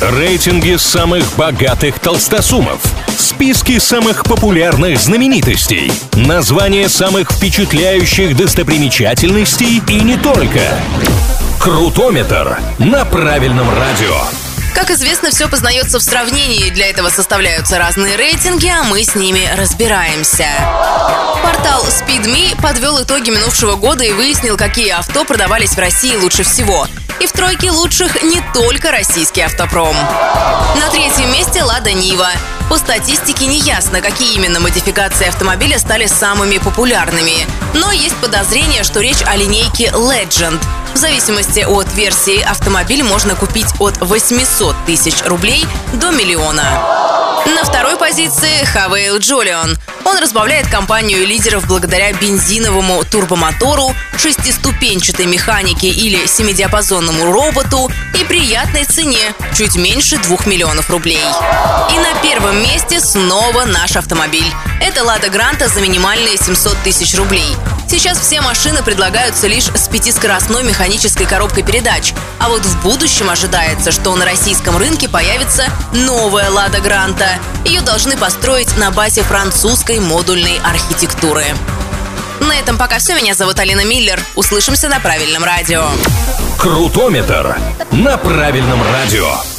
Рейтинги самых богатых толстосумов. Списки самых популярных знаменитостей. Названия самых впечатляющих достопримечательностей и не только. Крутометр на правильном радио. Как известно, все познается в сравнении. Для этого составляются разные рейтинги, а мы с ними разбираемся. Портал SpeedMe подвел итоги минувшего года и выяснил, какие авто продавались в России лучше всего. И в тройке лучших не только российский автопром. На третьем месте «Лада Нива». По статистике не ясно, какие именно модификации автомобиля стали самыми популярными. Но есть подозрение, что речь о линейке Legend. В зависимости от версии автомобиль можно купить от 800 тысяч рублей до миллиона. На второй позиции Хавейл Джолион. Он разбавляет компанию лидеров благодаря бензиновому турбомотору, шестиступенчатой механике или семидиапазонному роботу и приятной цене – чуть меньше 2 миллионов рублей. И на первом месте снова наш автомобиль. Это «Лада Гранта» за минимальные 700 тысяч рублей. Сейчас все машины предлагаются лишь с пятискоростной механической коробкой передач. А вот в будущем ожидается, что на российском рынке появится новая «Лада Гранта». Ее должны построить на базе французской модульной архитектуры. На этом пока все. Меня зовут Алина Миллер. Услышимся на правильном радио. Крутометр на правильном радио.